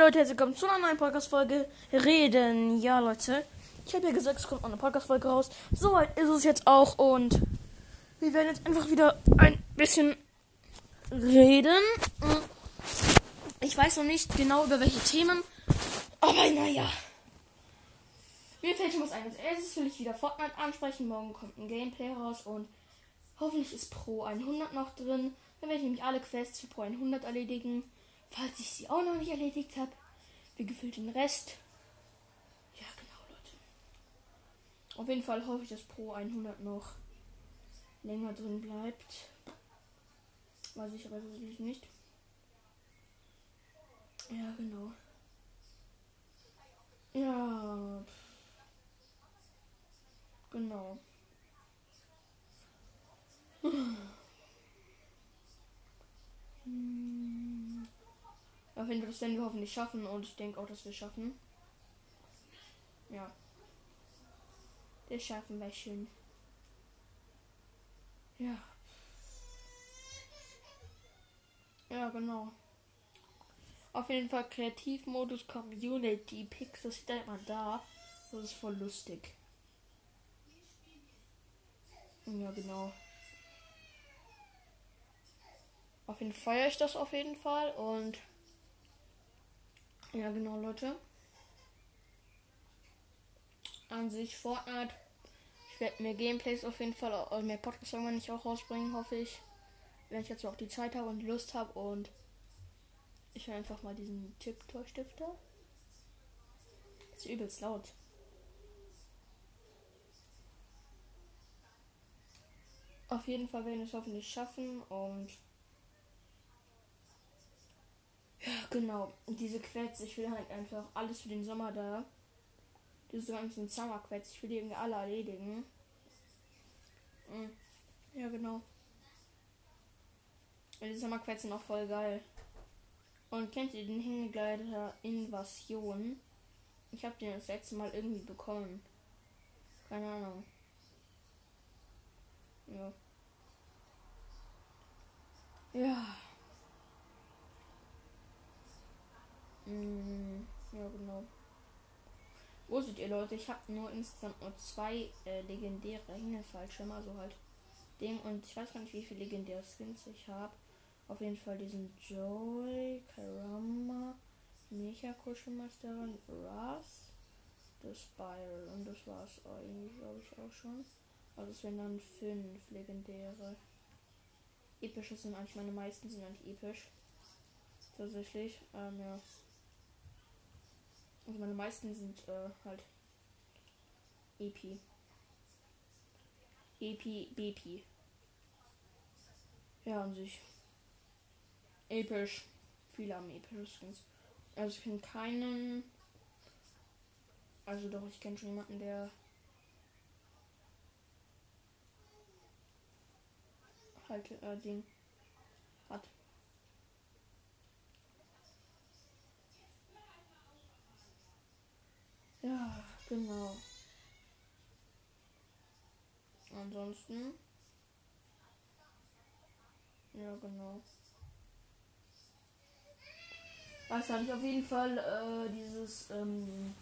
Leute, herzlich willkommen zu einer neuen Podcast-Folge Reden. Ja, Leute, ich habe ja gesagt, es kommt eine Podcast-Folge raus. Soweit ist es jetzt auch und wir werden jetzt einfach wieder ein bisschen reden. Ich weiß noch nicht genau über welche Themen, aber naja. Mir fällt schon was ein. Als erstes will ich wieder Fortnite ansprechen. Morgen kommt ein Gameplay raus und hoffentlich ist Pro 100 noch drin. Dann werde ich nämlich alle Quests für Pro 100 erledigen. Falls ich sie auch noch nicht erledigt habe, wie gefüllt den Rest. Ja, genau, Leute. Auf jeden Fall hoffe ich, dass Pro 100 noch länger drin bleibt. Weiß ich aber natürlich nicht. Ja, genau. Ja. Genau. Hm. Auf jeden Fall, das werden wir hoffentlich schaffen und ich denke auch, dass wir schaffen. Ja. Das schaffen wir schön. Ja. Ja, genau. Auf jeden Fall Kreativmodus Community Picks, das steht immer da. Das ist voll lustig. Ja, genau. Auf jeden Fall feiere ich das auf jeden Fall und ja, genau, Leute. An sich Fortnite. Ich werde mehr Gameplays auf jeden Fall, äh, mehr Podcasts irgendwann nicht auch rausbringen, hoffe ich. Wenn ich jetzt auch die Zeit habe und Lust habe und ich höre einfach mal diesen Tipp-Toy-Stifter. Ist übelst laut. Auf jeden Fall werden wir es hoffentlich schaffen und ja, genau. Diese Quets, ich will halt einfach alles für den Sommer da. Diese ganzen Summer-Quets, ich will die irgendwie alle erledigen. Mhm. Ja, genau. Die Sommerquets sind auch voll geil. Und kennt ihr den Hängegleiter Invasion? Ich habe den das letzte Mal irgendwie bekommen. Keine Ahnung. Ja. Ja. Mm, ja, genau. Wusstet ihr, Leute, ich habe nur insgesamt nur zwei äh, legendäre Hängelfallschirme, also halt Ding. Und ich weiß gar nicht, wie viele legendäre Skins ich habe. Auf jeden Fall diesen Joey, Karama, Mecha Kuschelmeisterin, Ras, das Spiral. Und das war's eigentlich, glaube ich, auch schon. Also es wären dann fünf legendäre. Epische sind eigentlich meine meisten, sind eigentlich episch. Tatsächlich. Ähm, ja. Also meine meisten sind äh, halt EP. EP, BP. Ja, an sich. Episch. Viele haben epische Skins. Also ich kenne keinen. Also doch, ich kenne schon jemanden, der halt äh, Ding hat. Ja, genau. Ansonsten. Ja, genau. Weiß gar nicht, auf jeden Fall äh, dieses, ähm,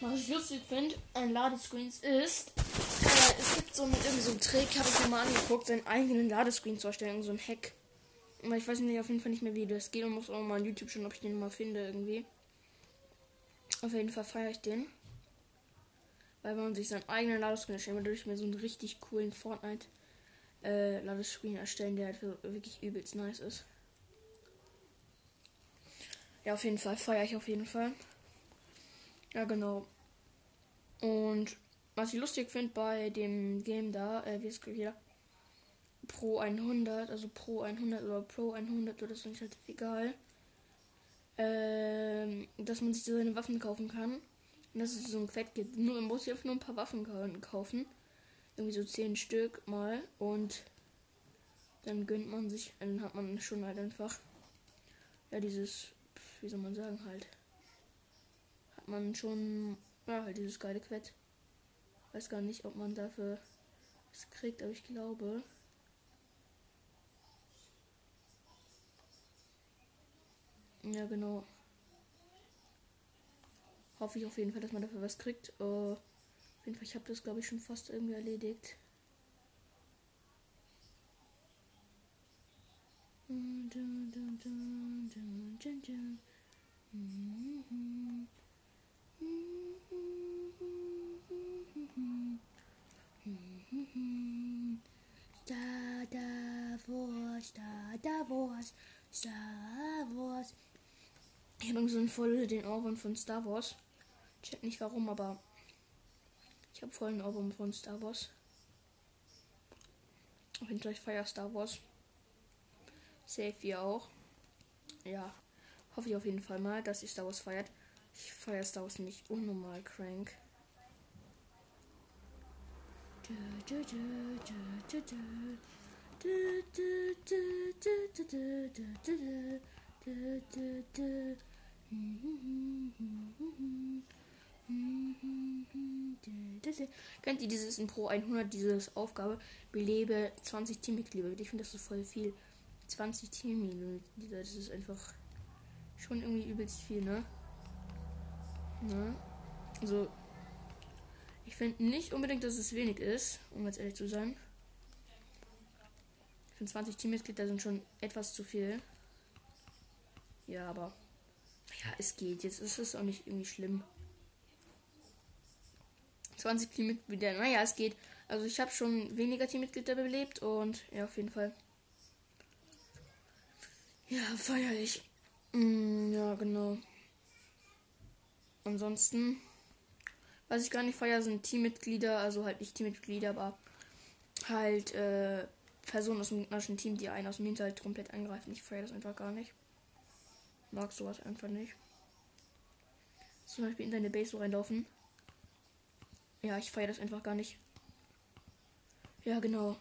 was ich lustig finde, ein Ladescreens ist, äh, es gibt so einen, irgendwie so Trick, habe ich mir mal angeguckt, seinen eigenen Ladescreen zu erstellen, so ein Hack. Ich weiß nicht, auf jeden Fall nicht mehr, wie das geht und muss auch mal on YouTube schauen, ob ich den mal finde irgendwie. Auf jeden Fall feiere ich den. Weil man sich seinen eigenen Ladescreen erstellen, dadurch mir so einen richtig coolen Fortnite äh, Ladescreen erstellen, der halt wirklich übelst nice ist. Ja, auf jeden Fall feiere ich auf jeden Fall. Ja, genau. Und was ich lustig finde bei dem Game da, äh, wie es wieder Pro 100, also Pro 100 oder Pro 100 oder so, ist halt egal ähm, dass man sich so seine Waffen kaufen kann. Und dass es so ein Quett gibt. Nur man muss jetzt nur ein paar Waffen kaufen. Irgendwie so zehn Stück mal. Und dann gönnt man sich, dann hat man schon halt einfach, ja, dieses, wie soll man sagen, halt. Hat man schon, ja, halt dieses geile Quett. Weiß gar nicht, ob man dafür es kriegt, aber ich glaube. Ja, genau. hoffe ich auf jeden Fall, dass man dafür was kriegt. Uh, auf jeden Fall, ich habe das glaube ich schon fast irgendwie erledigt. Star Wars, Star, Star Wars, Star Wars. Ich habe so voll den Ohrwurm von Star Wars. Ich weiß nicht warum, aber ich habe voll den Ohrwurm von Star Wars. Auf jeden Fall, ich Star Wars. Safe ihr auch. Ja, hoffe ich auf jeden Fall mal, dass ihr Star Wars feiert. Ich feiere Star Wars nicht unnormal crank. Kennt ihr dieses in Pro 100, dieses Aufgabe, belebe 20 Teammitglieder? Ich finde das so voll viel. 20 Teammitglieder, das ist einfach schon irgendwie übelst viel, ne? Ne? Also, ich finde nicht unbedingt, dass es wenig ist, um jetzt ehrlich zu sein. Ich finde 20 Teammitglieder sind schon etwas zu viel. Ja, aber ja, es geht. Jetzt ist es auch nicht irgendwie schlimm. 20 Teammitglieder, naja, es geht. Also ich habe schon weniger Teammitglieder belebt und ja, auf jeden Fall. Ja, feier ich. Mm, ja, genau. Ansonsten, was ich gar nicht feier, sind Teammitglieder, also halt nicht Teammitglieder, aber halt äh, Personen aus dem gegnerischen Team, die einen aus dem Hinterhalt komplett angreifen. Ich feiere das einfach gar nicht. Mag sowas einfach nicht. Zum Beispiel in deine Base reinlaufen. Ja, ich feiere das einfach gar nicht. Ja, genau.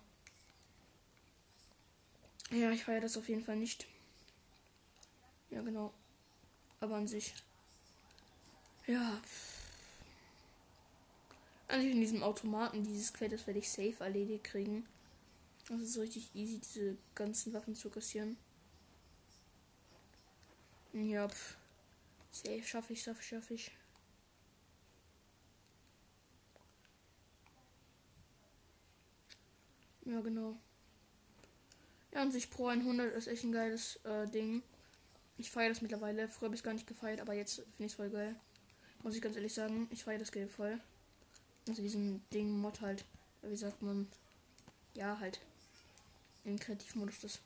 Ja, ich feiere das auf jeden Fall nicht. Ja, genau. Aber an sich. Ja. Also in diesem Automaten, dieses Quell, das werde ich safe erledigt kriegen. Das ist richtig easy, diese ganzen Waffen zu kassieren. Ja, pff. Safe schaffe ich, schaffe ich, schaffe ich. Ja, genau. Ja, an sich Pro 100 ist echt ein geiles äh, Ding. Ich feiere das mittlerweile. Früher habe ich es gar nicht gefeiert, aber jetzt finde ich es voll geil. Muss ich ganz ehrlich sagen, ich feiere das Game voll. Also diesen Ding Mod halt. Wie sagt man? Ja, halt. Im Kreativmodus das.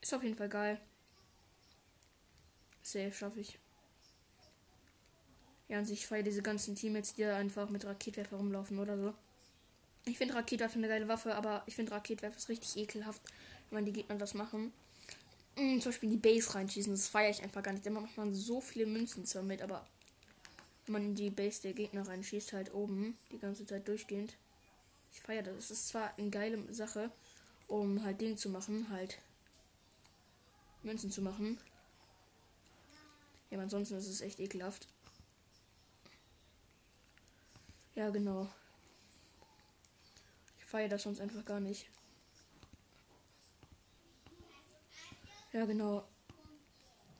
Ist auf jeden Fall geil. Safe schaffe ich. Ja, an sich feiere diese ganzen Teammates, die einfach mit Raketwerfer rumlaufen oder so. Ich finde Raketwerfer eine geile Waffe, aber ich finde Raketwerfer ist richtig ekelhaft, wenn die Gegner das machen. Mhm, zum Beispiel die Base reinschießen, das feiere ich einfach gar nicht. Da macht man so viele Münzen zwar mit, aber wenn man in die Base der Gegner reinschießt, halt oben, die ganze Zeit durchgehend. Ich feiere das. Es ist zwar eine geile Sache, um halt Dinge zu machen, halt Münzen zu machen. Ja, ansonsten ist es echt ekelhaft. Ja, genau. Ich feiere das sonst einfach gar nicht. Ja, genau.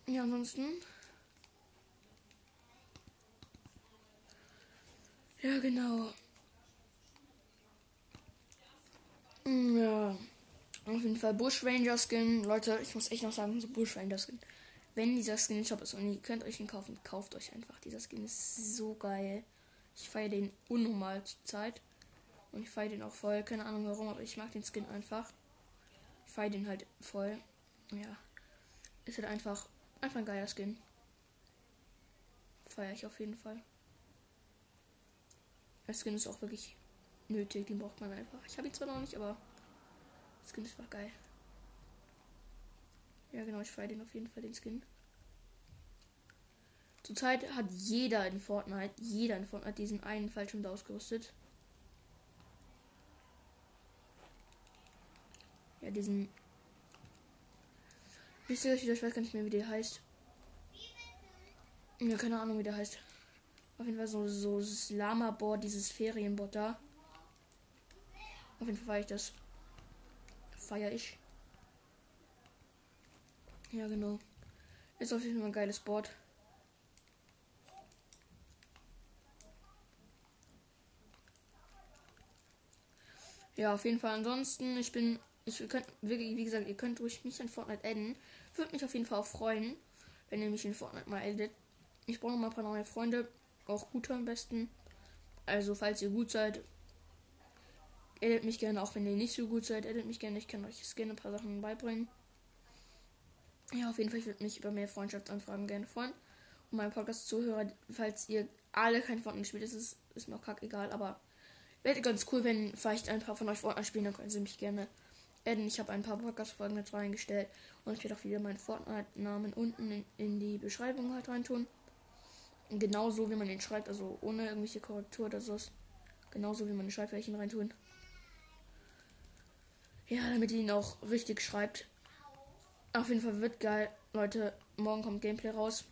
Ja, ansonsten. Ja, genau. Hm, ja. Auf jeden Fall Bush Ranger Skin. Leute, ich muss echt noch sagen, so Bush Ranger Skin. Wenn dieser Skin Shop ist und ihr könnt euch ihn kaufen, kauft euch einfach. Dieser Skin ist so geil. Ich feiere den unnormal zur Zeit. Und ich feiere den auch voll. Keine Ahnung warum, aber ich mag den Skin einfach. Ich feiere den halt voll. Ja. Ist halt einfach, einfach ein geiler Skin. Feiere ich auf jeden Fall. Der Skin ist auch wirklich nötig, den braucht man einfach. Ich habe ihn zwar noch nicht, aber der Skin ist einfach geil. Ja, genau, ich feiere den auf jeden Fall, den Skin. Zurzeit hat jeder in Fortnite, jeder in Fortnite diesen einen Fallschirm ausgerüstet. Ja, diesen. Wisst ihr, ich weiß gar nicht mehr, wie der heißt. Ja, keine Ahnung, wie der heißt. Auf jeden Fall so, so das Lama-Board, dieses Ferienboard da. Auf jeden Fall feiere ich das. Feiere ich. Ja, genau. Ist auf jeden Fall ein geiles Board. Ja, auf jeden Fall. Ansonsten, ich bin, ich könnt, wirklich, wie gesagt, ihr könnt ruhig mich in Fortnite adden. Würde mich auf jeden Fall auch freuen, wenn ihr mich in Fortnite mal addet. Ich brauche noch mal ein paar neue Freunde. Auch gute am besten. Also, falls ihr gut seid, addet mich gerne. Auch wenn ihr nicht so gut seid, addet mich gerne. Ich kann euch gerne ein paar Sachen beibringen. Ja, auf jeden Fall, ich würde mich über mehr Freundschaftsanfragen gerne freuen. Und meinen Podcast-Zuhörer, falls ihr alle kein Fortnite spielt, ist es ist mir auch kackegal, aber wäre ganz cool, wenn vielleicht ein paar von euch Fortnite spielen, dann können sie mich gerne adden. Ich habe ein paar Podcast-Folgen dazu eingestellt und ich werde auch wieder meinen Fortnite-Namen unten in, in, die Beschreibung halt reintun. Genauso wie man ihn schreibt, also ohne irgendwelche Korrektur oder so. Genauso wie man ich ihn reintun. Ja, damit ihr ihn auch richtig schreibt. Auf jeden Fall wird geil. Leute, morgen kommt Gameplay raus.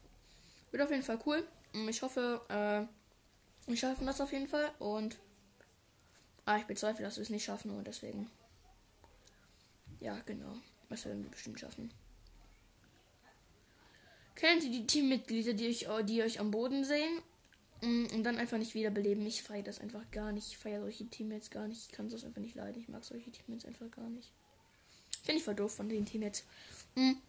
Wird auf jeden Fall cool. Ich hoffe, äh, wir schaffen das auf jeden Fall. Und ah, ich bezweifle, dass wir es nicht schaffen und deswegen. Ja, genau. Das werden wir bestimmt schaffen. Kennt ihr die Teammitglieder, die euch, die euch am Boden sehen mm, und dann einfach nicht wiederbeleben? Ich feiere das einfach gar nicht. Ich feiere solche Teammates gar nicht. Ich kann das einfach nicht leiden. Ich mag solche Teammates einfach gar nicht. Finde ich voll doof von den Teammates. Mhm.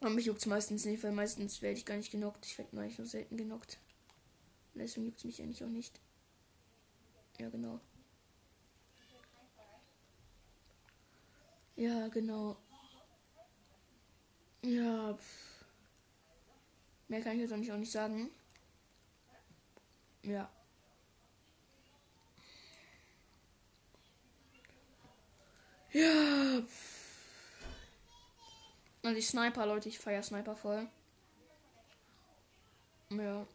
Aber mich juckt es meistens nicht, weil meistens werde ich gar nicht genockt. Ich werde eigentlich nur selten genockt. Und deswegen juckt es mich eigentlich auch nicht. Ja, genau. Ja, genau. Ja. Pff. Mehr kann ich jetzt auch nicht sagen. Ja. Ja. Pff. Also die Sniper, Leute, ich feiere Sniper voll. Ja.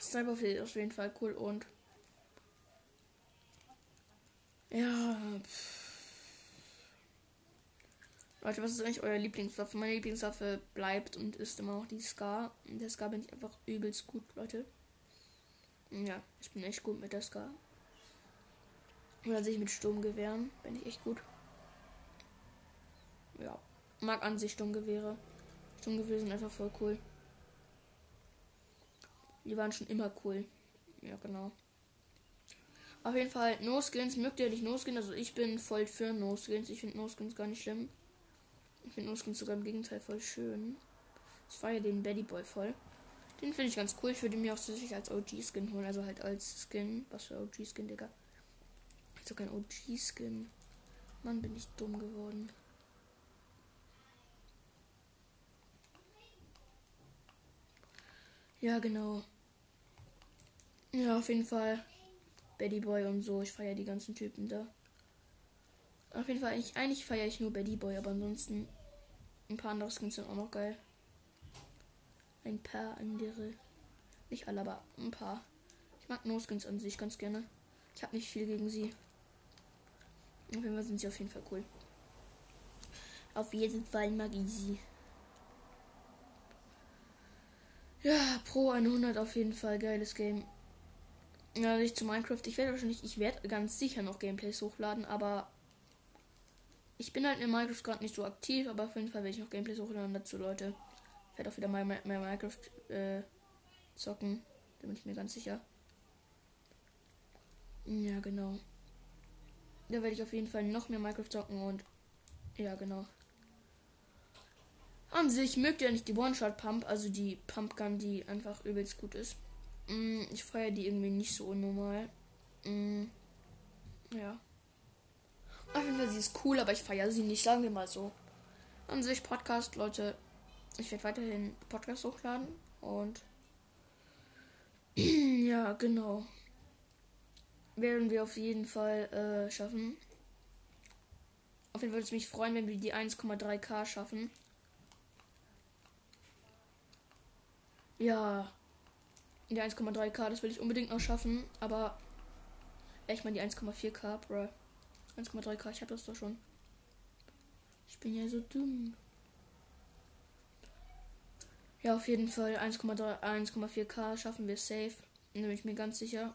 Sniper ist auf jeden Fall cool und ja. Leute, was ist eigentlich euer Lieblingswaffe? Meine Lieblingswaffe bleibt und ist immer noch die Scar. Und der Scar bin ich einfach übelst gut, Leute. Ja, ich bin echt gut mit der Scar. Oder sich mit Sturmgewehren bin ich echt gut. Ja mag an sich Sturmgewehre. Sturmgewehre sind einfach voll cool. Die waren schon immer cool. Ja, genau. Auf jeden Fall, No-Skins, mögt ihr nicht No-Skins? Also ich bin voll für No-Skins. Ich finde No-Skins gar nicht schlimm. Ich finde No-Skins sogar im Gegenteil voll schön. Ich feiere den Betty Boy voll. Den finde ich ganz cool. Ich würde mir auch sicher als OG-Skin holen. Also halt als Skin. Was für OG-Skin, Digga. Also kein OG-Skin. Mann, bin ich dumm geworden. Ja, genau. Ja, auf jeden Fall. Betty Boy und so. Ich feiere die ganzen Typen da. Auf jeden Fall, ich, eigentlich feiere ich nur Betty Boy, aber ansonsten ein paar andere Skins sind auch noch geil. Ein paar andere. Nicht alle, aber ein paar. Ich mag No-Skins an sich ganz gerne. Ich habe nicht viel gegen sie. Auf jeden Fall sind sie auf jeden Fall cool. Auf jeden Fall mag ich sie. Ja, Pro 100 auf jeden Fall. Geiles Game. Ja, nicht zu Minecraft. Ich werde wahrscheinlich, ich werde ganz sicher noch Gameplays hochladen, aber ich bin halt in Minecraft gerade nicht so aktiv, aber auf jeden Fall werde ich noch Gameplays hochladen dazu, Leute. Ich werde auch wieder mal mehr, mehr Minecraft äh, zocken. Da bin ich mir ganz sicher. Ja, genau. Da werde ich auf jeden Fall noch mehr Minecraft zocken und ja, genau. An sich mögt ihr nicht die One-Shot-Pump, also die Pumpgun, die einfach übelst gut ist. Mm, ich feiere die irgendwie nicht so normal. Mm, ja. Auf jeden Fall, sie ist cool, aber ich feiere sie nicht, sagen wir mal so. An sich Podcast, Leute. Ich werde weiterhin Podcast hochladen und ja, genau. Werden wir auf jeden Fall äh, schaffen. Auf jeden Fall würde es mich freuen, wenn wir die 1,3k schaffen. Ja. Die 1,3k, das will ich unbedingt noch schaffen. Aber. Ich meine die 1,4k, bro. 1,3k, ich habe das doch schon. Ich bin ja so dumm. Ja, auf jeden Fall 1,4k schaffen wir safe. Da bin ich mir ganz sicher.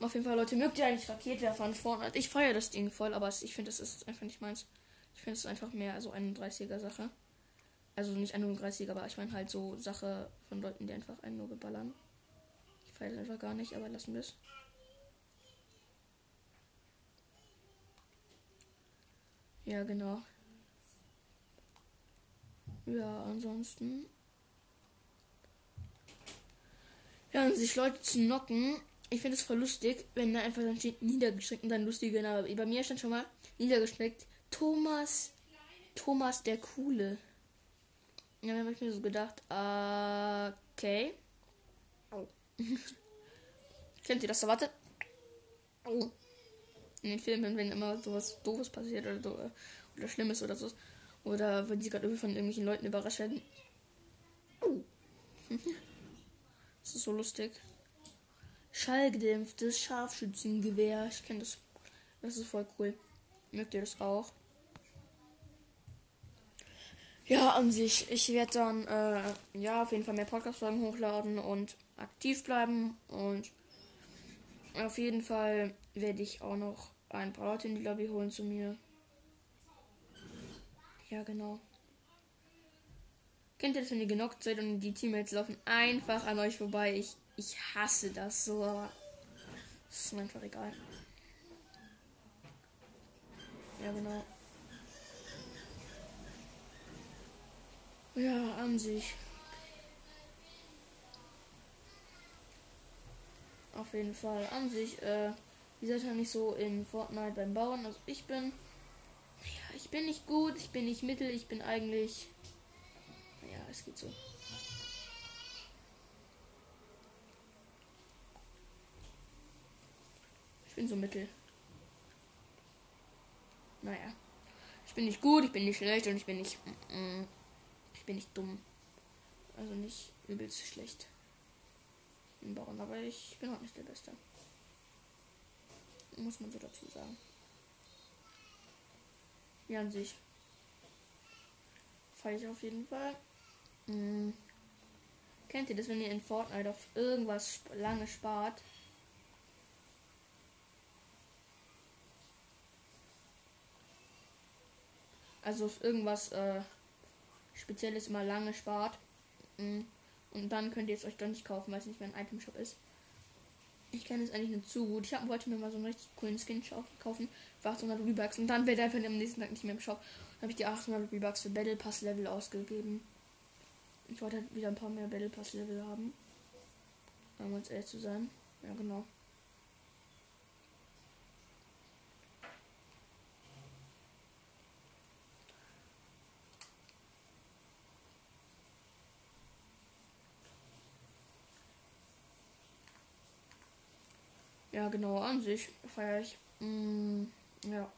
Auf jeden Fall, Leute, mögt ihr eigentlich Raketwerfer an Fortnite? Ich feiere das Ding voll, aber ich finde, das ist einfach nicht meins. Ich finde es einfach mehr so 31er Sache. Also nicht ein aber ich meine halt so Sache von Leuten, die einfach einen nur beballern. Ich feiere einfach gar nicht, aber lassen wir es. Ja, genau. Ja, ansonsten. Ja, und sich Leute zu knocken. Ich finde es voll lustig, wenn da einfach dann steht niedergestreckt und dann lustiger Name. Bei mir stand schon mal niedergestreckt Thomas. Thomas der Coole. Ja, dann habe ich mir so gedacht, okay. Oh. Kennt ihr das? Warte. Oh. In den Filmen, wenn immer sowas Doofes passiert oder, so, oder Schlimmes oder so. Oder wenn sie gerade irgendwie von irgendwelchen Leuten überrascht werden. das ist so lustig. Schallgedämpftes Scharfschützengewehr. Ich kenne das. Das ist voll cool. Mögt ihr das auch? Ja, an sich. Ich werde dann äh, ja auf jeden Fall mehr Podcast-Folgen hochladen und aktiv bleiben. Und auf jeden Fall werde ich auch noch ein paar Leute in die Lobby holen zu mir. Ja, genau. Kennt ihr das, wenn ihr genockt seid und die Teammates laufen einfach an euch vorbei? Ich, ich hasse das so, aber es ist mir einfach egal. Ja, genau. Ja, an sich. Auf jeden Fall an sich. Äh, ihr seid ja nicht so in Fortnite beim Bauen. Also ich bin ja, ich bin nicht gut, ich bin nicht mittel, ich bin eigentlich. Ja, es geht so. Ich bin so mittel. Naja. Ich bin nicht gut, ich bin nicht schlecht und ich bin nicht. Mm, ich bin nicht dumm. Also nicht übelst schlecht im Bauen, aber ich bin auch nicht der Beste. Muss man so dazu sagen. Ja, an sich. Fahre ich auf jeden Fall. Mhm. Kennt ihr das, wenn ihr in Fortnite auf irgendwas lange spart? Also auf irgendwas äh, Spezielles mal lange spart. Mhm. Und dann könnt ihr es euch doch nicht kaufen, weil es nicht mehr ein Item-Shop ist. Ich kenne es eigentlich nicht zu gut. Ich hab, wollte mir mal so einen richtig coolen Skin kaufen für 800 Rebucks und dann der einfach am nächsten Tag nicht mehr im Shop. Dann habe ich die 800 Rebucks für Battle Pass Level ausgegeben. Ich wollte halt wieder ein paar mehr Battle Pass Level haben. Um uns ehrlich zu sein. Ja, genau. Ja, genau, an sich feiere ich. Mm, ja.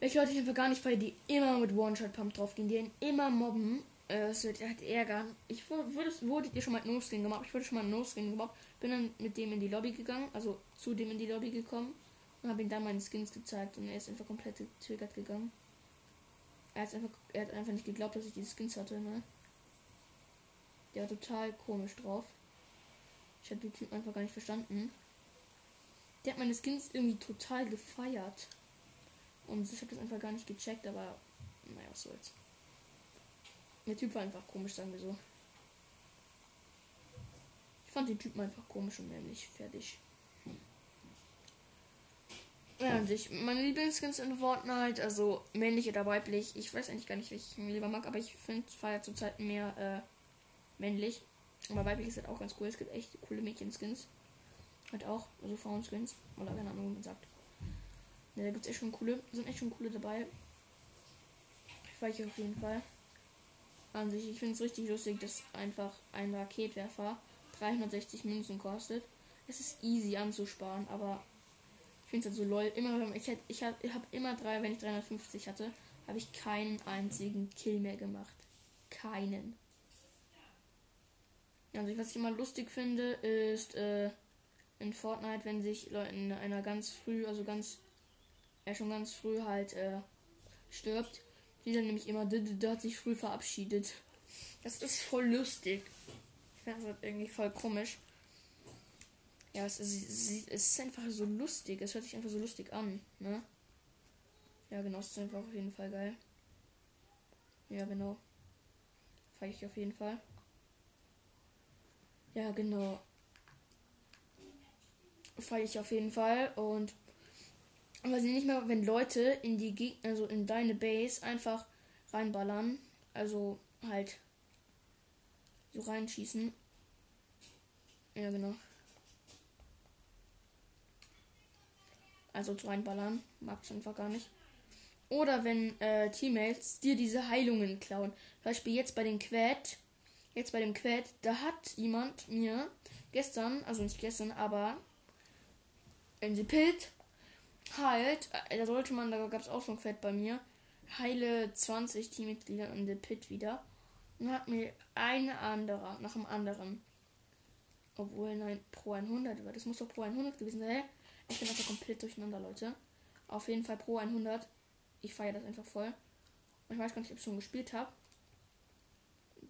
Welche Leute ich einfach gar nicht feiere, die immer mit One-Shot-Pump drauf gehen, die ihn immer mobben. Äh, es wird halt ärgern. Ich wurde, wurde ihr schon mal No-Skin gemacht. Ich wurde schon mal No-Skin gemacht. Bin dann mit dem in die Lobby gegangen, also zu dem in die Lobby gekommen und habe ihm dann meine Skins gezeigt und er ist einfach komplett getriggert gegangen. Er hat einfach, er hat einfach nicht geglaubt, dass ich diese Skins hatte, ne? Der war total komisch drauf. Ich habe den Typ einfach gar nicht verstanden. Der hat meine Skins irgendwie total gefeiert. Und ich habe das einfach gar nicht gecheckt, aber naja, was soll's. Der Typ war einfach komisch, sagen wir so. Ich fand den Typen einfach komisch und nämlich fertig. Ja, an sich, meine Lieblingsskins in Fortnite, also männlich oder weiblich, ich weiß eigentlich gar nicht, welchen ich lieber mag, aber ich finde feiert zurzeit mehr äh, männlich. Aber weiblich ist halt auch ganz cool. Es gibt echt coole Mädchenskins. Halt auch, also Frauenskins. Oder keine Ahnung, wie man sagt. Ne, da gibt es echt schon coole. Sind echt schon coole dabei. Ich weiß auf jeden Fall. An sich, ich finde es richtig lustig, dass einfach ein Raketwerfer 360 Münzen kostet. Es ist easy anzusparen, aber ich finde es halt so lol. Immer, ich, hätte, ich habe hab immer drei, wenn ich 350 hatte, habe ich keinen einzigen Kill mehr gemacht. Keinen. Also was ich immer lustig finde, ist äh, in Fortnite, wenn sich Leute in einer ganz früh, also ganz, er schon ganz früh halt äh, stirbt, die dann nämlich immer, der hat sich früh verabschiedet. Das ist voll lustig. Ich finde das halt irgendwie voll komisch. Ja, es ist, es ist einfach so lustig. Es hört sich einfach so lustig an, ne? Ja, genau, es ist einfach auf jeden Fall geil. Ja, genau. Feiere ich auf jeden Fall. Ja, genau. Feiere ich auf jeden Fall. Und Aber sie nicht mehr, wenn Leute in die Gegner, also in deine Base einfach reinballern. Also halt so reinschießen. Ja, genau. Also reinballern. Mag ich einfach gar nicht. Oder wenn äh, Teammates dir diese Heilungen klauen. Beispiel jetzt bei den Quad. Jetzt bei dem Quad, da hat jemand mir gestern, also nicht gestern, aber in die Pilt halt, äh, da sollte man, da gab es auch schon Quad bei mir, heile 20 Teammitglieder in the Pit wieder. Und hat mir eine andere nach dem anderen. Obwohl, nein, Pro 100 war. Das muss doch Pro 100 gewesen sein. Ich bin einfach komplett durcheinander, Leute. Auf jeden Fall Pro 100. Ich feiere das einfach voll. Und ich weiß gar nicht, ob ich schon gespielt habe.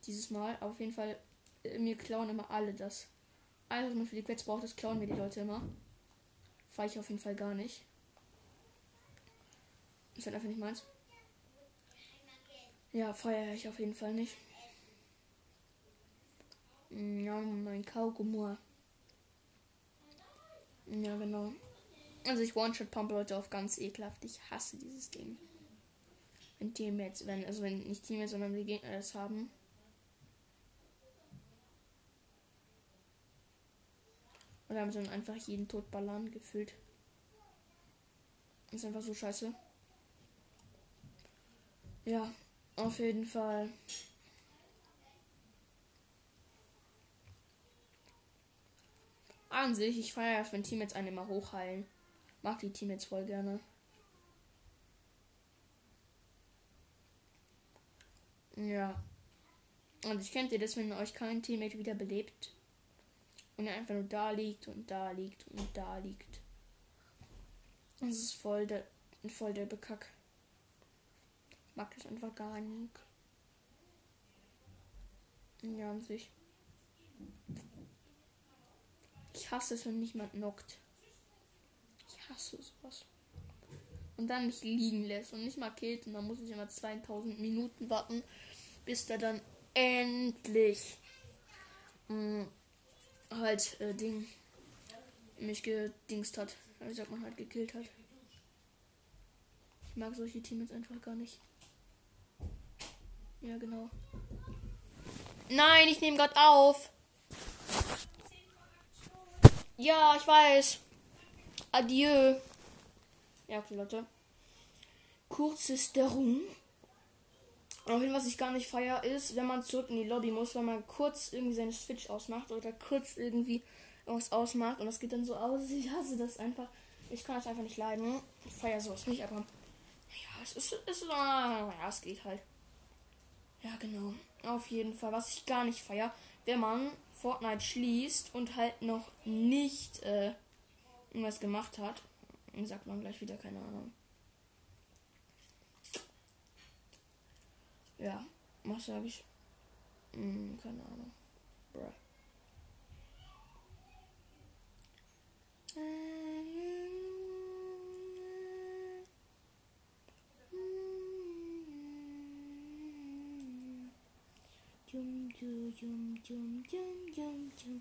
Dieses Mal. Auf jeden Fall, äh, mir klauen immer alle das. Alles, was man für die Quests braucht, das klauen mir die Leute immer. Feiere ich auf jeden Fall gar nicht. Ist halt einfach nicht meins. Ja, feiere ich auf jeden Fall nicht. Ja, mein Kaugummi. Ja, genau. Also ich One-Shot-Pump Leute auf ganz ekelhaft. Ich hasse dieses Ding. Wenn Teammates, wenn, also wenn nicht Teammates, sondern die Gegner das haben. Oder haben sie dann einfach jeden Tod ballern gefühlt. Ist einfach so scheiße. Ja, auf jeden Fall. An sich, ich feiere es, wenn Teammates einen immer hochheilen. Mag die Teammates voll gerne. Ja. Und ich kennt ihr das, wenn euch kein Teammate wieder belebt? Und er einfach nur da liegt und da liegt und da liegt. Das ist voll der, voll der Bekack. Mag das einfach gar nicht. Ja, an sich. Ich hasse es, wenn niemand knockt. Ich hasse sowas. Und dann mich liegen lässt und nicht mal killt. Und dann muss ich immer 2000 Minuten warten, bis der dann endlich mh, mm, halt äh, Ding mich gedingst hat. Wie sagt man halt gekillt hat. Ich mag solche Teams einfach gar nicht. Ja, genau. Nein, ich nehme gerade auf. Ja, ich weiß. Adieu. Ja, okay, Leute. Kurzes darum. Auf was ich gar nicht feier ist, wenn man zurück in die Lobby muss, wenn man kurz irgendwie seine Switch ausmacht oder kurz irgendwie irgendwas ausmacht und das geht dann so aus. Ich hasse das einfach. Ich kann das einfach nicht leiden. Ich feier sowas nicht, aber ja, es ist, es ist, ja, es geht halt. Ja, genau. Auf jeden Fall. Was ich gar nicht feier, wenn man Fortnite schließt und halt noch nicht äh, irgendwas gemacht hat, sagt man gleich wieder, keine Ahnung. Ja, was sage ich? Hm, keine Ahnung. Bruh. Jum jum jum jum jum jum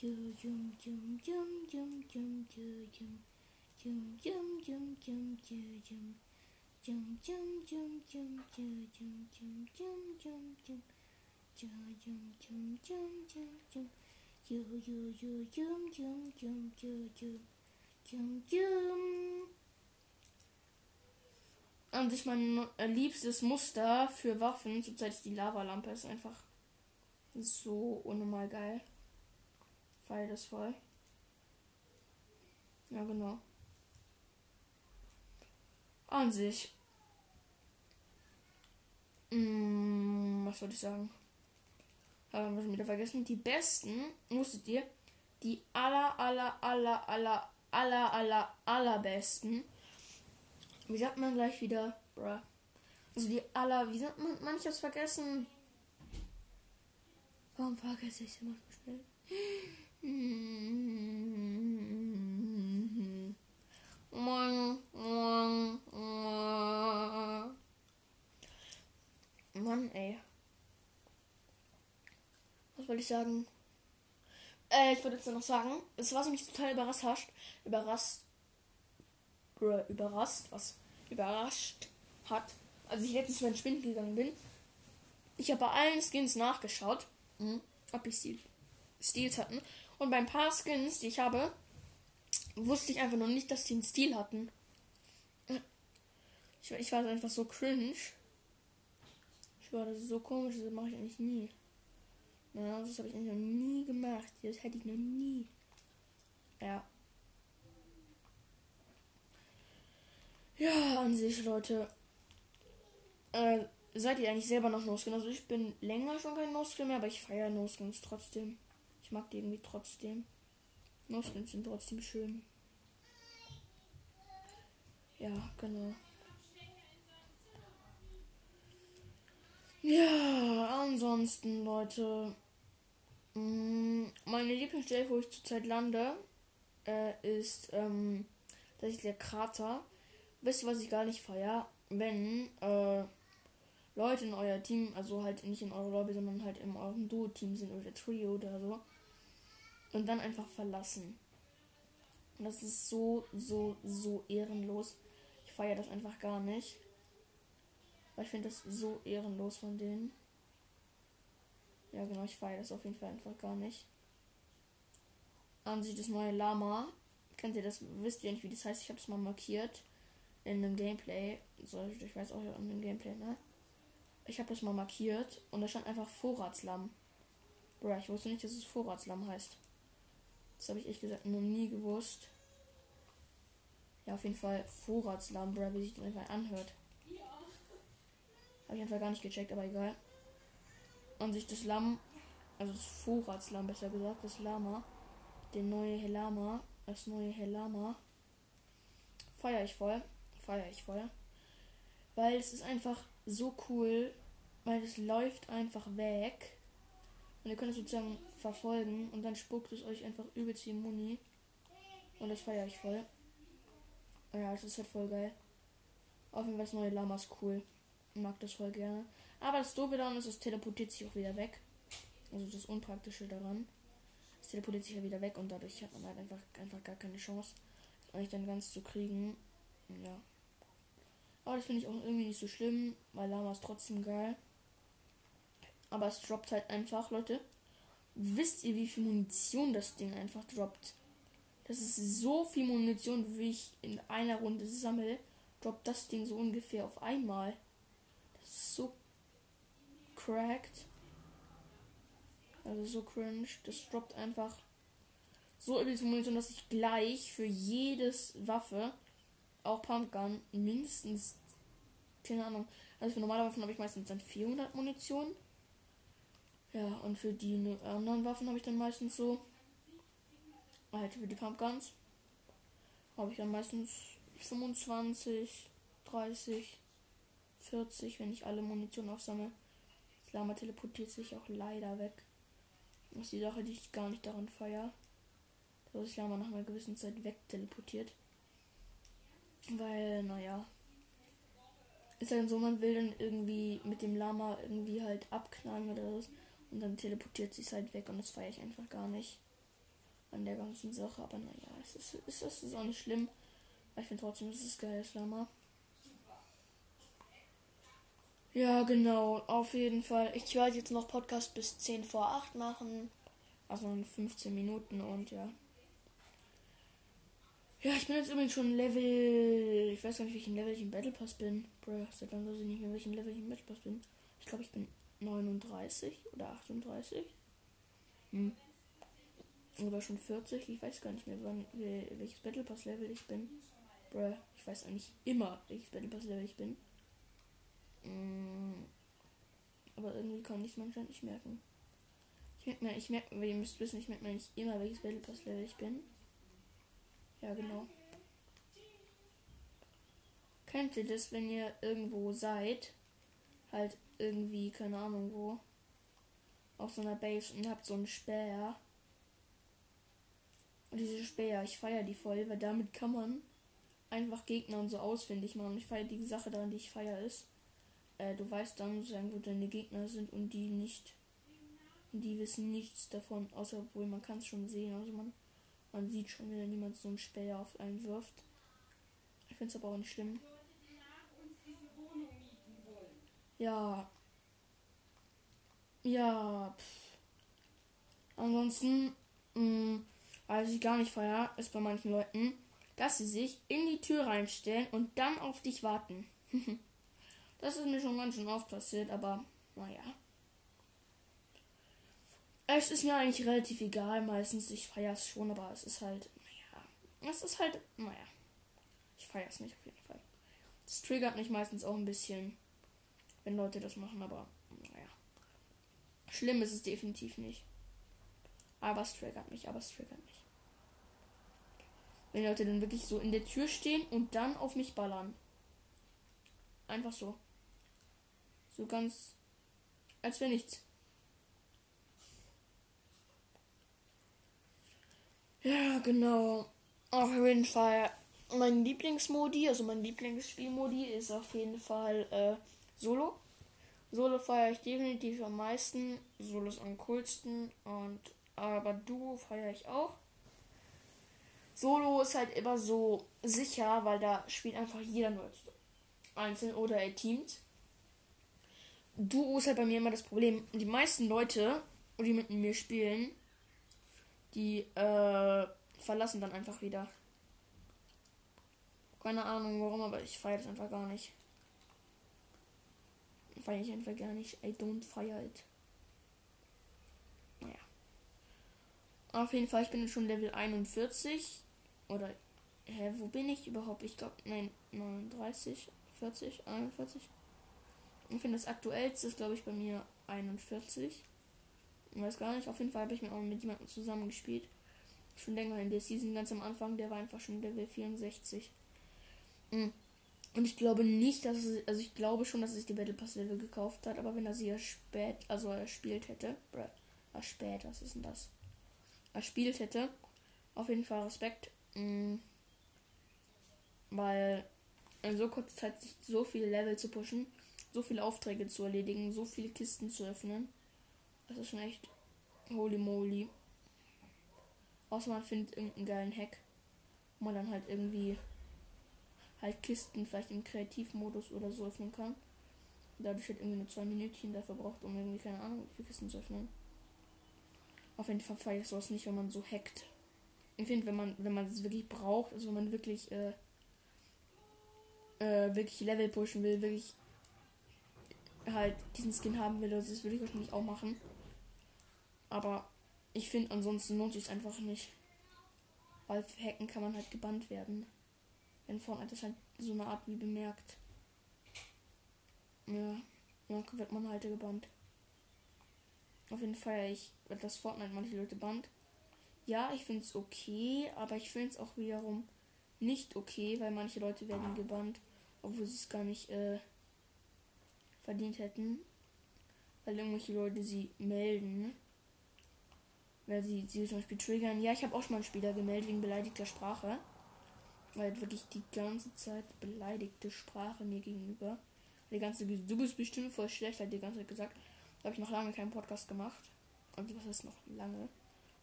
jum jum jum jum jum jum jum jum jum jum jum jum jum jum jum jum jum jum jum jum jum jum jum jum jum jum jum jum jum Ju, ju, ju, jum, jum, jum, ju, ju, jum, jum. An sich mein liebstes Muster für Waffen zurzeit ist die Lavalampe. Ist einfach so unnormal geil. Feier das voll. Ja, genau. An sich. Hm, was wollte ich sagen? Haben wir schon wieder vergessen. Die besten musstet ihr. Die aller, aller, aller, aller, aller, aller, allerbesten wie sagt man gleich wieder? Bruh. Also die aller, wie sagt man, manches vergessen. Warum vergesse ich immer so schnell? Mann, ey. Was wollte ich sagen? Äh, ich wollte jetzt noch sagen, es war mich total überrascht. Überrascht überrascht, was überrascht hat, als ich letztens mal Spind gegangen bin. Ich habe bei allen Skins nachgeschaut, mhm. ob die Stil Stils hatten. Und bei ein paar Skins, die ich habe, wusste ich einfach noch nicht, dass die einen Stil hatten. Ich, ich war einfach so cringe. Ich war das so komisch, das mache ich eigentlich nie. Ja, das habe ich eigentlich noch nie gemacht. Das hätte ich noch nie. Ja. Ja, an sich, Leute. Äh, seid ihr eigentlich selber noch No-Skin? Also ich bin länger schon kein No-Skin mehr, aber ich feiere No-Skins trotzdem. Ich mag die irgendwie trotzdem. No-Skins sind trotzdem schön. Ja, genau. Ja, ansonsten, Leute. Mm, meine Lieblingsstelle, wo ich zurzeit lande, äh, ist ähm, tatsächlich der Krater. Wisst ihr, was ich gar nicht feier? Wenn äh, Leute in euer Team, also halt nicht in eurer Lobby, sondern halt in eurem Duo-Team sind oder Trio oder so. Und dann einfach verlassen. Und das ist so, so, so ehrenlos. Ich feiere das einfach gar nicht. Weil ich finde das so ehrenlos von denen. Ja, genau, ich feiere das auf jeden Fall einfach gar nicht. An sich das neue Lama. Kennt ihr das? Wisst ihr nicht, wie das heißt? Ich habe das mal markiert in einem Gameplay. So, ich weiß auch in einem Gameplay, ne? Ich habe das mal markiert und da stand einfach Vorratslamm. Bruh, ich wusste nicht, dass es Vorratslamm heißt. Das habe ich echt gesagt noch nie gewusst. Ja, auf jeden Fall Vorratslamm, bruh, wie sich das einfach anhört. Habe ich einfach gar nicht gecheckt, aber egal. Und sich das Lamm, also das Vorratslamm besser gesagt, das Lama, der neue Helama, das neue Helama, feiere ich voll feiere ich voll. Weil es ist einfach so cool, weil es läuft einfach weg. Und ihr könnt es sozusagen verfolgen und dann spuckt es euch einfach übelst die Muni. Und das feiere ich voll. Ja, es ist halt voll geil. Auf jeden Fall das neue Lama ist cool. Ich mag das voll gerne. Aber das Doofe daran ist, es teleportiert sich auch wieder weg. Also das Unpraktische daran. Es teleportiert sich ja wieder weg und dadurch hat man halt einfach, einfach gar keine Chance, euch dann ganz zu kriegen. Ja. Aber das finde ich auch irgendwie nicht so schlimm, weil Lama ist trotzdem geil. Aber es droppt halt einfach, Leute. Wisst ihr, wie viel Munition das Ding einfach droppt? Das ist so viel Munition, wie ich in einer Runde sammle. Droppt das Ding so ungefähr auf einmal. Das ist so cracked. Also so cringe. Das droppt einfach so viel Munition, dass ich gleich für jedes Waffe auch Pumpgun mindestens, keine Ahnung, also für normale Waffen habe ich meistens dann 400 Munition. Ja, und für die anderen Waffen habe ich dann meistens so, halt für die Pumpguns, habe ich dann meistens 25, 30, 40, wenn ich alle Munition aufsammle. Das Lama teleportiert sich auch leider weg. Das ist die Sache, die ich gar nicht daran feiere. Dass das Lama nach einer gewissen Zeit weg teleportiert. Weil, naja. Ist dann so, man will dann irgendwie mit dem Lama irgendwie halt abknallen oder was. Und dann teleportiert sich halt weg und das feiere ich einfach gar nicht. An der ganzen Sache. Aber naja, es ist, ist, ist, ist auch nicht schlimm. Ich finde trotzdem, es ist geil, das Lama. Ja, genau. Auf jeden Fall. Ich werde jetzt noch Podcast bis 10 vor 8 machen. Also in 15 Minuten und ja. Ja, ich bin jetzt übrigens schon Level. Ich weiß gar nicht, welchen Level ich im Battle Pass bin. Bruh, seit wann weiß ich nicht mehr, welchen Level ich im Battle Pass bin. Ich glaube, ich bin 39 oder 38. Hm. Oder schon 40. Ich weiß gar nicht mehr, wann, welches Battle Pass Level ich bin. Bruh, ich weiß eigentlich immer, welches Battle Pass Level ich bin. Hm. Aber irgendwie kann ich es manchmal nicht merken. Ich merke mir, ich merke, ihr müsst wissen, ich merke mir nicht immer, welches Battle Pass Level ich bin. Ja, genau. Kennt ihr das, wenn ihr irgendwo seid? Halt irgendwie, keine Ahnung wo. Auf so einer Base und habt so einen Speer. Und diese Speer, ich feiere die voll, weil damit kann man einfach Gegner und so ausfindig machen. Ich feiere die Sache daran, die ich feiere, ist, äh, du weißt dann sozusagen, wo deine Gegner sind und die nicht. Und die wissen nichts davon, außer obwohl man kann es schon sehen. Also man man sieht schon, wenn jemand so einen Speer auf einen wirft. Ich finde es aber auch nicht schlimm. Ja. Ja. Pff. Ansonsten, mh, mm, was ich gar nicht feier, ist bei manchen Leuten, dass sie sich in die Tür reinstellen und dann auf dich warten. das ist mir schon ganz schön oft passiert, aber naja. Es ist mir eigentlich relativ egal meistens. Ich feiere es schon, aber es ist halt, naja. Es ist halt, naja. Ich feiere es nicht auf jeden Fall. Es triggert mich meistens auch ein bisschen, wenn Leute das machen, aber naja. Schlimm ist es definitiv nicht. Aber es triggert mich, aber es triggert mich. Wenn Leute dann wirklich so in der Tür stehen und dann auf mich ballern. Einfach so. So ganz. Als wäre nichts. Ja, genau. Auf jeden Fall. Mein Lieblingsmodi, also mein Lieblingsspielmodi ist auf jeden Fall äh, Solo. Solo feiere ich definitiv am meisten. Solo ist am coolsten. Und aber Duo feiere ich auch. Solo ist halt immer so sicher, weil da spielt einfach jeder nur einzeln oder er teamt. Duo ist halt bei mir immer das Problem. Die meisten Leute, die mit mir spielen, die äh, verlassen dann einfach wieder. Keine Ahnung warum, aber ich feiere das einfach gar nicht. Feiere ich einfach gar nicht. I don't fire it. Naja. Auf jeden Fall, ich bin schon Level 41. Oder, hä, wo bin ich überhaupt? Ich glaube, nein, 39, 40, 41. Ich finde das aktuellste ist, glaube ich, bei mir 41. Ich weiß gar nicht. Auf jeden Fall habe ich mir auch mit jemandem zusammen gespielt. Schon länger in der Season, ganz am Anfang, der war einfach schon Level 64. Mhm. Und ich glaube nicht, dass es, also ich glaube schon, dass er sich die Battle Pass Level gekauft hat, aber wenn er sie ja spät, also erspielt hätte, er spät, was ist denn das? Erspielt hätte, auf jeden Fall Respekt, mh, weil in so kurzer Zeit sich so viele Level zu pushen, so viele Aufträge zu erledigen, so viele Kisten zu öffnen, das ist schon echt holy moly. Außer man findet irgendeinen geilen Hack, wo man dann halt irgendwie halt Kisten vielleicht im Kreativmodus oder so öffnen kann. Dadurch halt irgendwie nur zwei Minütchen dafür braucht, um irgendwie, keine Ahnung, wie Kisten zu öffnen. Auf jeden Fall feiere ich sowas nicht, wenn man so hackt. Ich finde, wenn man, wenn man es wirklich braucht, also wenn man wirklich, äh, äh, wirklich Level pushen will, wirklich halt diesen Skin haben will, das würde ich wahrscheinlich auch machen. Aber ich finde, ansonsten lohnt sich einfach nicht. Weil für Hacken kann man halt gebannt werden. Wenn Fortnite ist halt so eine Art wie bemerkt. Ja, dann wird man halt gebannt. Auf jeden Fall, ich, das Fortnite manche Leute bannt. Ja, ich finde es okay, aber ich finde es auch wiederum nicht okay, weil manche Leute werden gebannt, obwohl sie es gar nicht äh, verdient hätten. Weil irgendwelche Leute sie melden weil sie, sie zum Beispiel triggern. Ja, ich habe auch schon mal einen Spieler gemeldet wegen beleidigter Sprache. Weil wirklich die ganze Zeit beleidigte Sprache mir gegenüber. Die ganze du bist bestimmt voll schlecht, hat die ganze Zeit gesagt. Da habe ich noch lange keinen Podcast gemacht. Und was ist noch lange?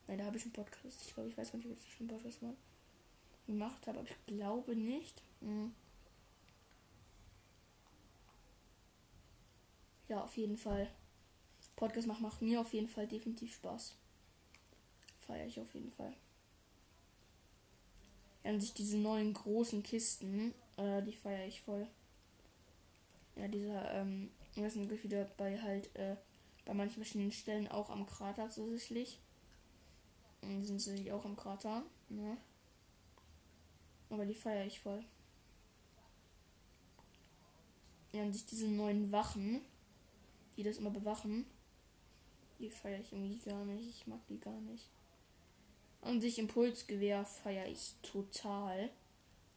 Nein, da habe ich einen Podcast. Ich glaube, ich weiß gar nicht, ob ich schon einen Podcast gemacht habe, aber ich glaube nicht. Hm. Ja, auf jeden Fall. Podcast machen macht mir auf jeden Fall definitiv Spaß feiere ich auf jeden Fall. An sich diese neuen großen Kisten, äh, die feiere ich voll. Ja, dieser, ähm, das sind wieder bei halt, äh, bei manchen verschiedenen Stellen auch am Krater tatsächlich. Und sind sie auch am Krater, ne? Aber die feiere ich voll. Ja, und sich diese neuen Wachen, die das immer bewachen, die feiere ich irgendwie gar nicht. Ich mag die gar nicht. An sich Impulsgewehr feiere ich total.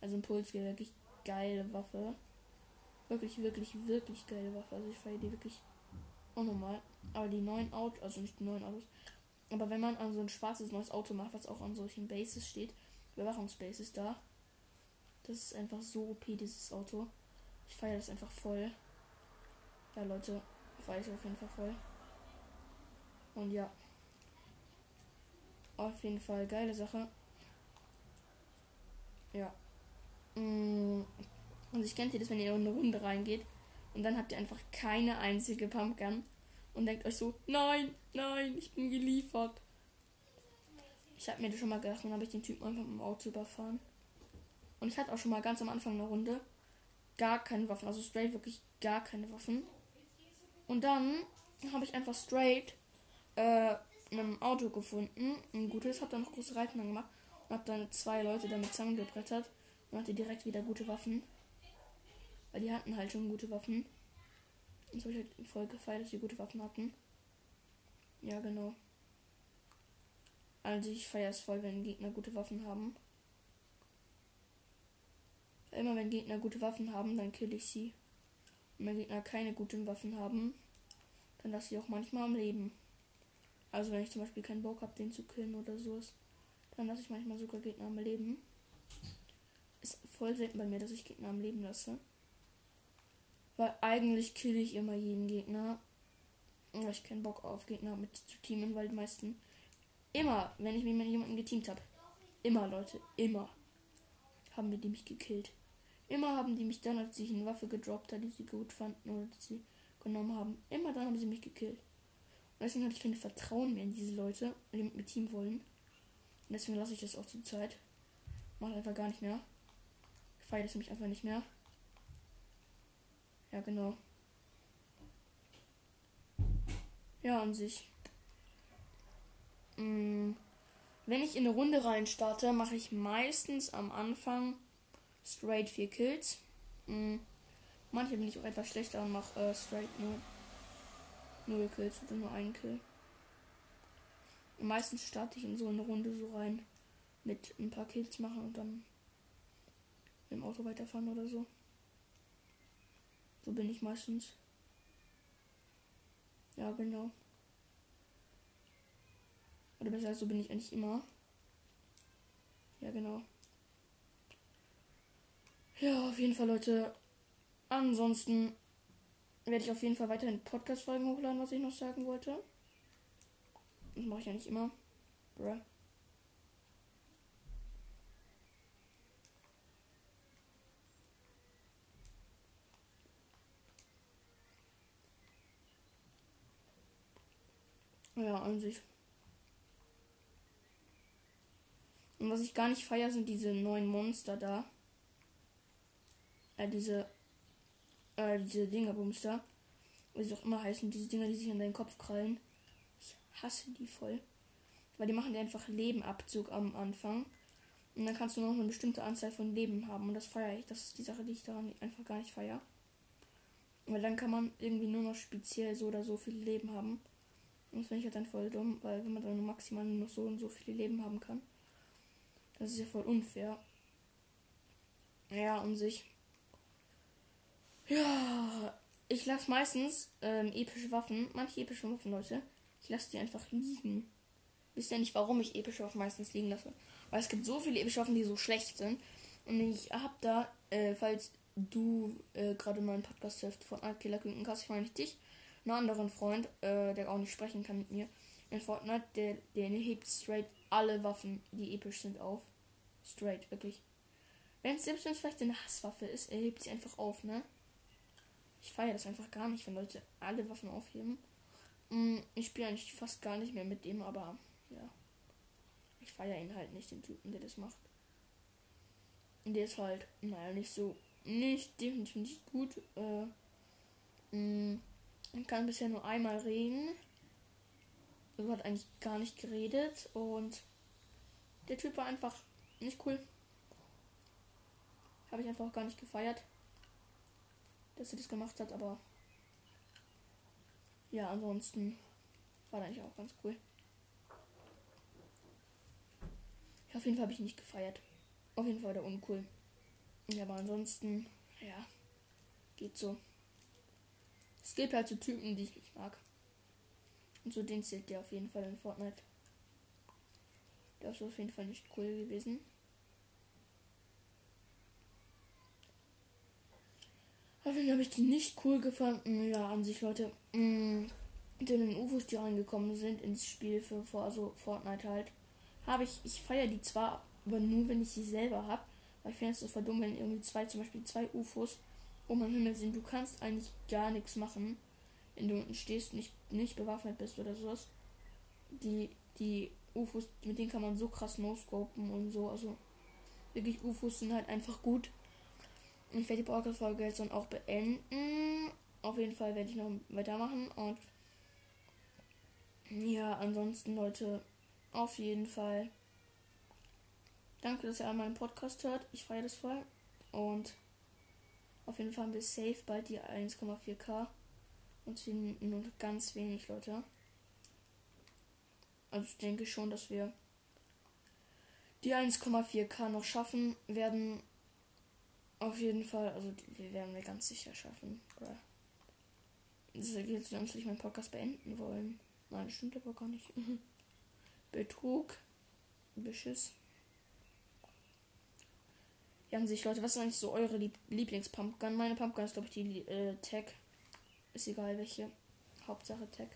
Also Impulsgewehr wirklich geile Waffe. Wirklich, wirklich, wirklich geile Waffe. Also ich feiere die wirklich unnormal. Aber die neuen Autos, also nicht die neuen Autos, aber wenn man an so ein schwarzes neues Auto macht, was auch an solchen Bases steht, Überwachungsbases da, das ist einfach so OP, dieses Auto. Ich feiere das einfach voll. Ja, Leute, feiere ich auf jeden Fall voll. Und ja. Auf jeden Fall geile Sache. Ja. Mm, und ich kennt ihr das, wenn ihr in eine Runde reingeht und dann habt ihr einfach keine einzige Pumpgun und denkt euch so, nein, nein, ich bin geliefert. Ich habe mir das schon mal gedacht, dann habe ich den Typen einfach mit dem Auto überfahren. Und ich hatte auch schon mal ganz am Anfang eine Runde gar keine Waffen, also straight wirklich gar keine Waffen. Und dann habe ich einfach straight äh, ein Auto gefunden, ein gutes, habe dann noch große Reifen gemacht und habe dann zwei Leute damit zusammengebrettert und hatte direkt wieder gute Waffen. Weil die hatten halt schon gute Waffen. Und so habe ich halt voll gefeiert, dass die gute Waffen hatten. Ja, genau. Also ich feiere es voll, wenn Gegner gute Waffen haben. Immer wenn Gegner gute Waffen haben, dann kill ich sie. Und wenn Gegner keine guten Waffen haben, dann lasse ich auch manchmal am Leben. Also wenn ich zum Beispiel keinen Bock habe, den zu killen oder so, dann lasse ich manchmal sogar Gegner am Leben. Ist voll selten bei mir, dass ich Gegner am Leben lasse. Weil eigentlich kill ich immer jeden Gegner. Weil ich keinen Bock auf Gegner mit zu teamen, weil die meisten immer, wenn ich mich mit jemandem geteamt habe, immer Leute, immer haben die mich gekillt. Immer haben die mich dann, als ich eine Waffe gedroppt habe, die sie gut fanden oder die sie genommen haben, immer dann haben sie mich gekillt. Deswegen habe ich kein Vertrauen mehr in diese Leute, die mit mir Team wollen. Und deswegen lasse ich das auch zur Zeit. Mache einfach gar nicht mehr. Feiere das mich einfach nicht mehr. Ja, genau. Ja, an sich. Mm, wenn ich in eine Runde rein starte, mache ich meistens am Anfang straight 4 Kills. Mm, manche bin ich auch etwas schlechter und mache äh, straight nur 0 Kills oder nur einen Kill. Und meistens starte ich in so eine Runde so rein mit ein paar Kills machen und dann mit dem Auto weiterfahren oder so. So bin ich meistens. Ja, genau. Oder besser so bin ich eigentlich immer. Ja, genau. Ja, auf jeden Fall, Leute. Ansonsten werde ich auf jeden Fall weiterhin Podcast-Folgen hochladen, was ich noch sagen wollte. Das mache ich ja nicht immer. Bruh. Ja, an sich. Und was ich gar nicht feiere, sind diese neuen Monster da. Äh, diese. Äh, diese Dingerbumster. Wie sie auch immer heißen, diese Dinger, die sich an deinen Kopf krallen. Ich hasse die voll. Weil die machen dir einfach Lebenabzug am Anfang. Und dann kannst du noch eine bestimmte Anzahl von Leben haben. Und das feiere ich. Das ist die Sache, die ich daran einfach gar nicht feiere. Weil dann kann man irgendwie nur noch speziell so oder so viele Leben haben. Und das finde ich halt dann voll dumm, weil wenn man dann maximal nur noch so und so viele Leben haben kann, das ist ja voll unfair. Ja, um sich. Ja, ich lasse meistens ähm, epische Waffen, manche epische Waffen, Leute, ich lasse die einfach liegen. Wisst ihr nicht, warum ich epische Waffen meistens liegen lasse? Weil es gibt so viele epische Waffen, die so schlecht sind. Und ich hab da, äh, falls du äh, gerade meinen Podcast hörst von Killer Künkenkast, ich meine nicht dich, einen anderen Freund, äh, der auch nicht sprechen kann mit mir, in Fortnite, der, der hebt straight alle Waffen, die episch sind, auf. Straight, wirklich. Wenn es selbst wenn es vielleicht eine Hasswaffe ist, er hebt sie einfach auf, ne? Ich feiere das einfach gar nicht, wenn Leute alle Waffen aufheben. Mm, ich spiele eigentlich fast gar nicht mehr mit dem, aber ja. Ich feiere ihn halt nicht, den Typen, der das macht. Und der ist halt, naja, nicht so, nicht definitiv nicht gut. Äh, mh, man kann bisher nur einmal reden. Also hat eigentlich gar nicht geredet und der Typ war einfach nicht cool. Habe ich einfach gar nicht gefeiert, dass er das gemacht hat, aber ja, ansonsten war er eigentlich auch ganz cool. Ja, auf jeden Fall habe ich nicht gefeiert. Auf jeden Fall war der uncool. Ja, aber ansonsten, ja, geht so. Es gibt halt so Typen, die ich nicht mag. Und so den zählt der auf jeden Fall in Fortnite. Der ist auf jeden Fall nicht cool gewesen. Fall habe ich die nicht cool gefunden. Ja, an sich, Leute. Mh, den UFOs, die reingekommen sind ins Spiel für, für also Fortnite halt, habe ich, ich feiere die zwar, aber nur wenn ich sie selber habe. Weil ich finde es so dumm, wenn irgendwie zwei, zum Beispiel zwei UFOs oben am Himmel sind. Du kannst eigentlich gar nichts machen, wenn du unten stehst, nicht, nicht bewaffnet bist oder sowas. Die, die UFOs, mit denen kann man so krass no-scopen und so. Also wirklich UFOs sind halt einfach gut. Ich werde die Podcast-Folge jetzt dann auch beenden. Auf jeden Fall werde ich noch weitermachen. Und ja, ansonsten, Leute, auf jeden Fall. Danke, dass ihr an meinen Podcast hört. Ich feiere das voll. Und auf jeden Fall haben wir safe bald die 1,4k. Und sind nur ganz wenig, Leute. Also ich denke schon, dass wir die 1,4k noch schaffen werden. Auf jeden Fall, also wir werden wir ganz sicher schaffen. Das ist jetzt langsam ich meinen Podcast beenden wollen. Nein, das stimmt aber gar nicht. Betrug. Beschiss. Ja, an sich, Leute, was ist eigentlich so eure Lieb Lieblingspumpgun? Meine Pumpgun ist, glaube ich, die äh, Tag. Ist egal welche. Hauptsache Tag.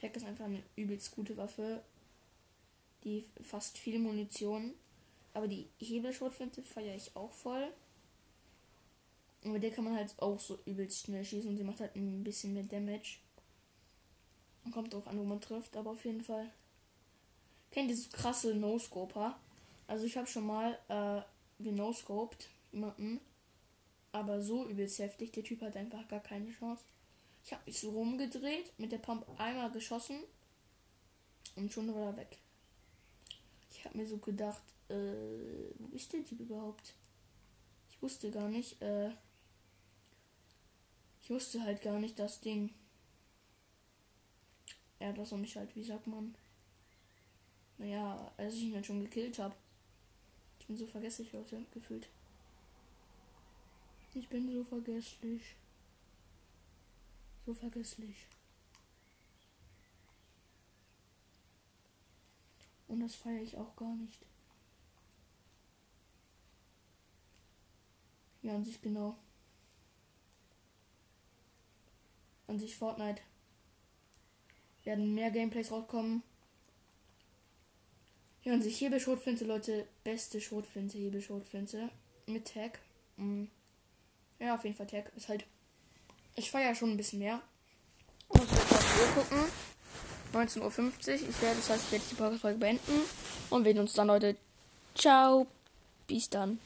Tag ist einfach eine übelst gute Waffe. Die fast viel Munition. Aber die Hebelschrotflinte feiere ich auch voll. Und mit der kann man halt auch so übelst schnell schießen und sie macht halt ein bisschen mehr Damage. Kommt drauf an, wo man trifft, aber auf jeden Fall. Kennt dieses krasse No-Scoper? Also ich habe schon mal äh, genoscoped jemanden. Aber so übelst heftig. Der Typ hat einfach gar keine Chance. Ich habe mich so rumgedreht, mit der Pump einmal geschossen und schon war er weg. Ich habe mir so gedacht, äh, wo ist der Typ überhaupt? Ich wusste gar nicht, äh, ich wusste halt gar nicht das Ding. Ja, das mich halt, wie sagt man? Naja, als ich ihn dann schon gekillt habe. Ich bin so vergesslich, Leute, gefühlt. Ich bin so vergesslich. So vergesslich. Und das feiere ich auch gar nicht. Ja, an sich genau. An sich Fortnite. Werden mehr Gameplays rauskommen. Ja, an sich Hebelschrotflinte, Leute. Beste Schrotflinte, Hebelschrotflinte. Mit Tag. Mhm. Ja, auf jeden Fall Tag. Ist halt. Ich feiere schon ein bisschen mehr. Muss jetzt auf die Uhr gucken. 19.50 Uhr. Ich werde, das heißt, ich werde die Podcast-Folge beenden. Und wir sehen uns dann, Leute. Ciao. Bis dann.